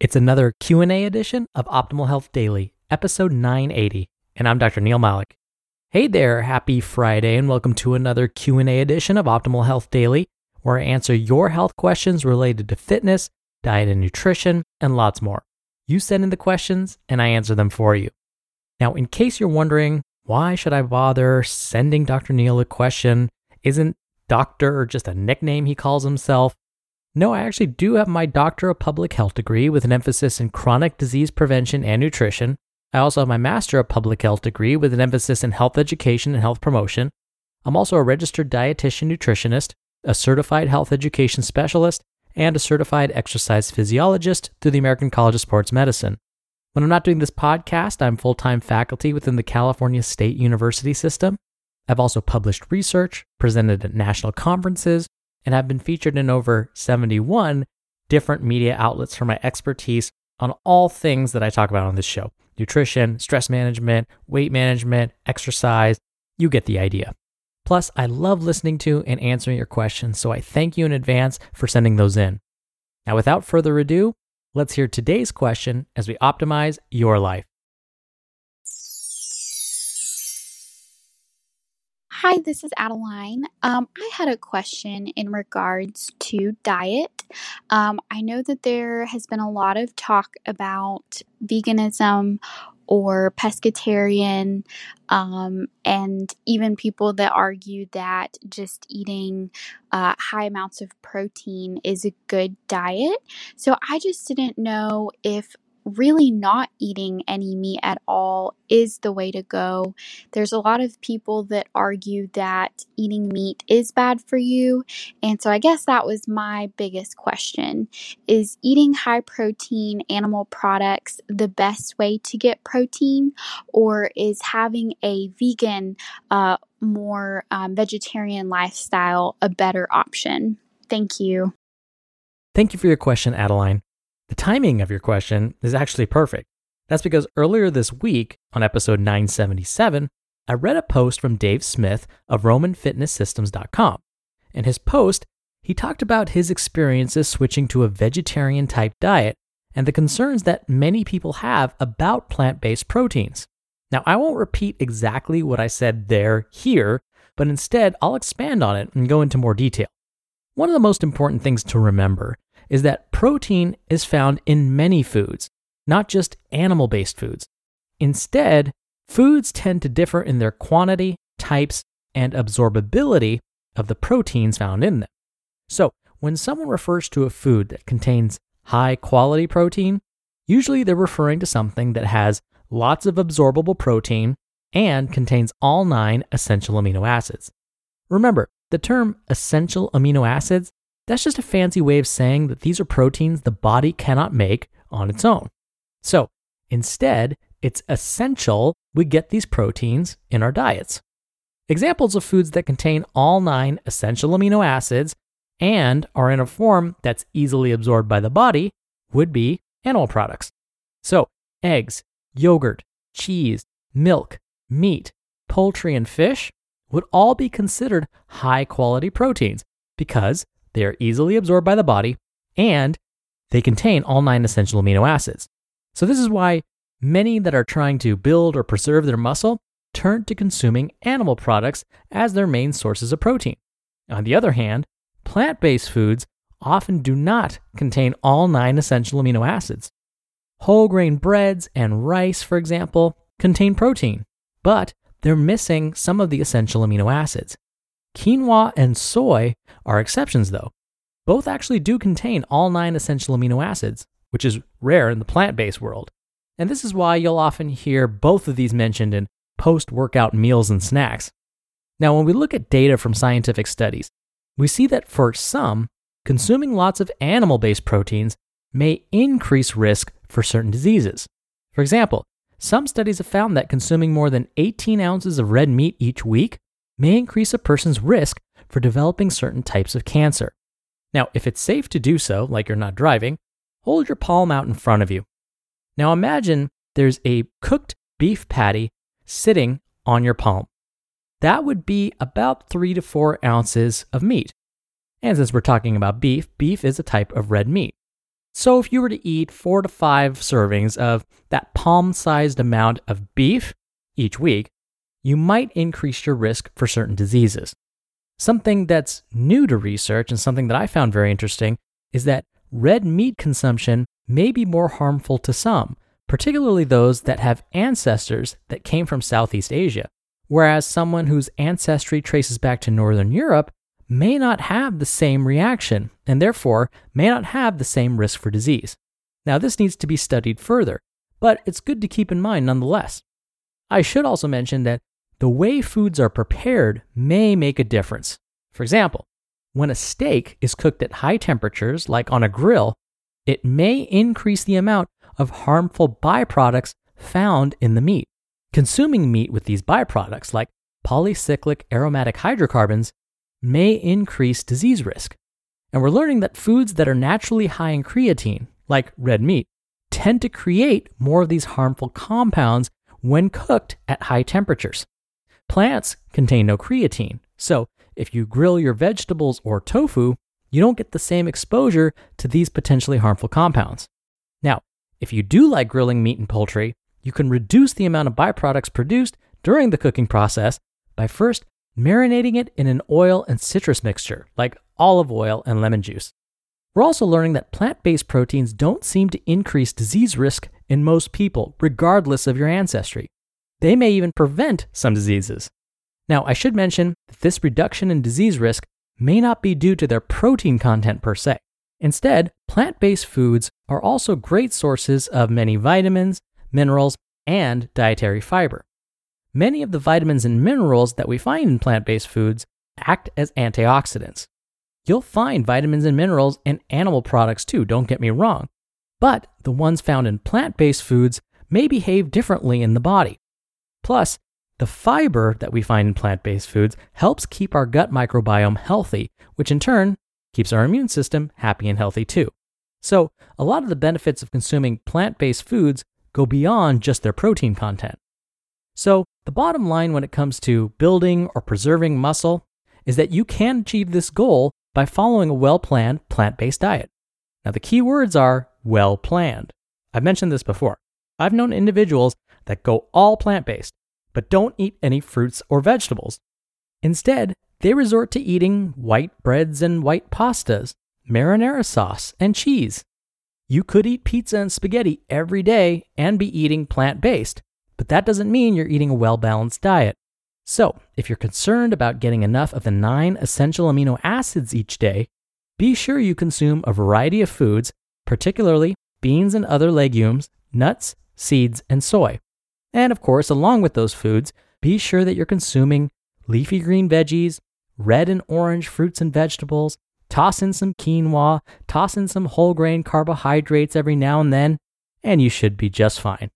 It's another Q&A edition of Optimal Health Daily, episode 980, and I'm Dr. Neal Malik. Hey there, happy Friday and welcome to another Q&A edition of Optimal Health Daily, where I answer your health questions related to fitness, diet and nutrition, and lots more. You send in the questions and I answer them for you. Now, in case you're wondering, why should I bother sending Dr. Neal a question? Isn't doctor just a nickname he calls himself? No, I actually do have my Doctor of Public Health degree with an emphasis in chronic disease prevention and nutrition. I also have my Master of Public Health degree with an emphasis in health education and health promotion. I'm also a registered dietitian nutritionist, a certified health education specialist, and a certified exercise physiologist through the American College of Sports Medicine. When I'm not doing this podcast, I'm full time faculty within the California State University system. I've also published research, presented at national conferences, and have been featured in over 71 different media outlets for my expertise on all things that I talk about on this show nutrition, stress management, weight management, exercise. You get the idea. Plus, I love listening to and answering your questions, so I thank you in advance for sending those in. Now, without further ado, let's hear today's question as we optimize your life. Hi, this is Adeline. Um, I had a question in regards to diet. Um, I know that there has been a lot of talk about veganism or pescatarian, um, and even people that argue that just eating uh, high amounts of protein is a good diet. So I just didn't know if really not eating any meat at all is the way to go. There's a lot of people that argue that eating meat is bad for you. And so I guess that was my biggest question. Is eating high protein animal products the best way to get protein or is having a vegan uh, more um, vegetarian lifestyle a better option? Thank you. Thank you for your question, Adeline. The timing of your question is actually perfect. That's because earlier this week, on episode 977, I read a post from Dave Smith of RomanFitnessSystems.com. In his post, he talked about his experiences switching to a vegetarian type diet and the concerns that many people have about plant based proteins. Now, I won't repeat exactly what I said there here, but instead I'll expand on it and go into more detail. One of the most important things to remember is that protein is found in many foods, not just animal based foods. Instead, foods tend to differ in their quantity, types, and absorbability of the proteins found in them. So, when someone refers to a food that contains high quality protein, usually they're referring to something that has lots of absorbable protein and contains all nine essential amino acids. Remember, the term essential amino acids that's just a fancy way of saying that these are proteins the body cannot make on its own. So instead, it's essential we get these proteins in our diets. Examples of foods that contain all nine essential amino acids and are in a form that's easily absorbed by the body would be animal products. So, eggs, yogurt, cheese, milk, meat, poultry, and fish would all be considered high quality proteins because they are easily absorbed by the body and they contain all nine essential amino acids. So, this is why many that are trying to build or preserve their muscle turn to consuming animal products as their main sources of protein. On the other hand, plant based foods often do not contain all nine essential amino acids. Whole grain breads and rice, for example, contain protein, but they're missing some of the essential amino acids. Quinoa and soy are exceptions, though. Both actually do contain all nine essential amino acids, which is rare in the plant based world. And this is why you'll often hear both of these mentioned in post workout meals and snacks. Now, when we look at data from scientific studies, we see that for some, consuming lots of animal based proteins may increase risk for certain diseases. For example, some studies have found that consuming more than 18 ounces of red meat each week may increase a person's risk for developing certain types of cancer. Now, if it's safe to do so, like you're not driving, hold your palm out in front of you. Now imagine there's a cooked beef patty sitting on your palm. That would be about three to four ounces of meat. And since we're talking about beef, beef is a type of red meat. So if you were to eat four to five servings of that palm sized amount of beef each week, you might increase your risk for certain diseases. Something that's new to research and something that I found very interesting is that red meat consumption may be more harmful to some, particularly those that have ancestors that came from Southeast Asia, whereas someone whose ancestry traces back to Northern Europe may not have the same reaction and therefore may not have the same risk for disease. Now, this needs to be studied further, but it's good to keep in mind nonetheless. I should also mention that the way foods are prepared may make a difference. For example, when a steak is cooked at high temperatures, like on a grill, it may increase the amount of harmful byproducts found in the meat. Consuming meat with these byproducts, like polycyclic aromatic hydrocarbons, may increase disease risk. And we're learning that foods that are naturally high in creatine, like red meat, tend to create more of these harmful compounds when cooked at high temperatures. Plants contain no creatine, so if you grill your vegetables or tofu, you don't get the same exposure to these potentially harmful compounds. Now, if you do like grilling meat and poultry, you can reduce the amount of byproducts produced during the cooking process by first marinating it in an oil and citrus mixture, like olive oil and lemon juice. We're also learning that plant based proteins don't seem to increase disease risk in most people, regardless of your ancestry. They may even prevent some diseases. Now, I should mention that this reduction in disease risk may not be due to their protein content per se. Instead, plant based foods are also great sources of many vitamins, minerals, and dietary fiber. Many of the vitamins and minerals that we find in plant based foods act as antioxidants. You'll find vitamins and minerals in animal products too, don't get me wrong. But the ones found in plant based foods may behave differently in the body. Plus, the fiber that we find in plant based foods helps keep our gut microbiome healthy, which in turn keeps our immune system happy and healthy too. So, a lot of the benefits of consuming plant based foods go beyond just their protein content. So, the bottom line when it comes to building or preserving muscle is that you can achieve this goal by following a well planned plant based diet. Now, the key words are well planned. I've mentioned this before. I've known individuals that go all plant based, but don't eat any fruits or vegetables. Instead, they resort to eating white breads and white pastas, marinara sauce, and cheese. You could eat pizza and spaghetti every day and be eating plant based, but that doesn't mean you're eating a well balanced diet. So, if you're concerned about getting enough of the nine essential amino acids each day, be sure you consume a variety of foods, particularly beans and other legumes, nuts, seeds, and soy. And of course, along with those foods, be sure that you're consuming leafy green veggies, red and orange fruits and vegetables, toss in some quinoa, toss in some whole grain carbohydrates every now and then, and you should be just fine.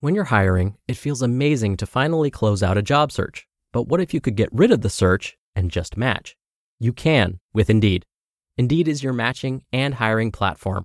When you're hiring, it feels amazing to finally close out a job search. But what if you could get rid of the search and just match? You can with Indeed. Indeed is your matching and hiring platform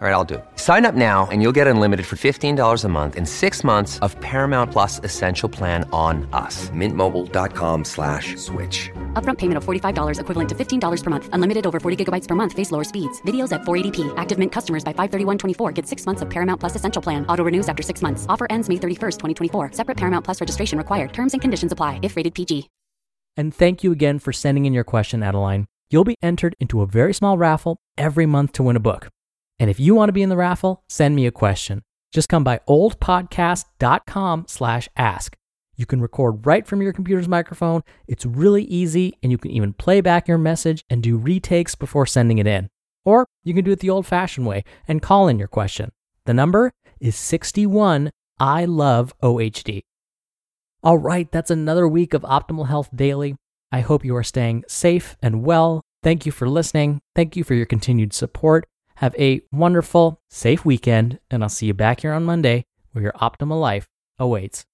All right, I'll do it. Sign up now and you'll get unlimited for $15 a month in six months of Paramount Plus Essential Plan on us. Mintmobile.com slash switch. Upfront payment of $45 equivalent to $15 per month. Unlimited over 40 gigabytes per month. Face lower speeds. Videos at 480p. Active Mint customers by 531.24 get six months of Paramount Plus Essential Plan. Auto renews after six months. Offer ends May 31st, 2024. Separate Paramount Plus registration required. Terms and conditions apply if rated PG. And thank you again for sending in your question, Adeline. You'll be entered into a very small raffle every month to win a book. And if you want to be in the raffle, send me a question. Just come by oldpodcast.com slash ask. You can record right from your computer's microphone. It's really easy, and you can even play back your message and do retakes before sending it in. Or you can do it the old fashioned way and call in your question. The number is 61 I love OHD. All right, that's another week of Optimal Health Daily. I hope you are staying safe and well. Thank you for listening. Thank you for your continued support. Have a wonderful, safe weekend, and I'll see you back here on Monday where your optimal life awaits.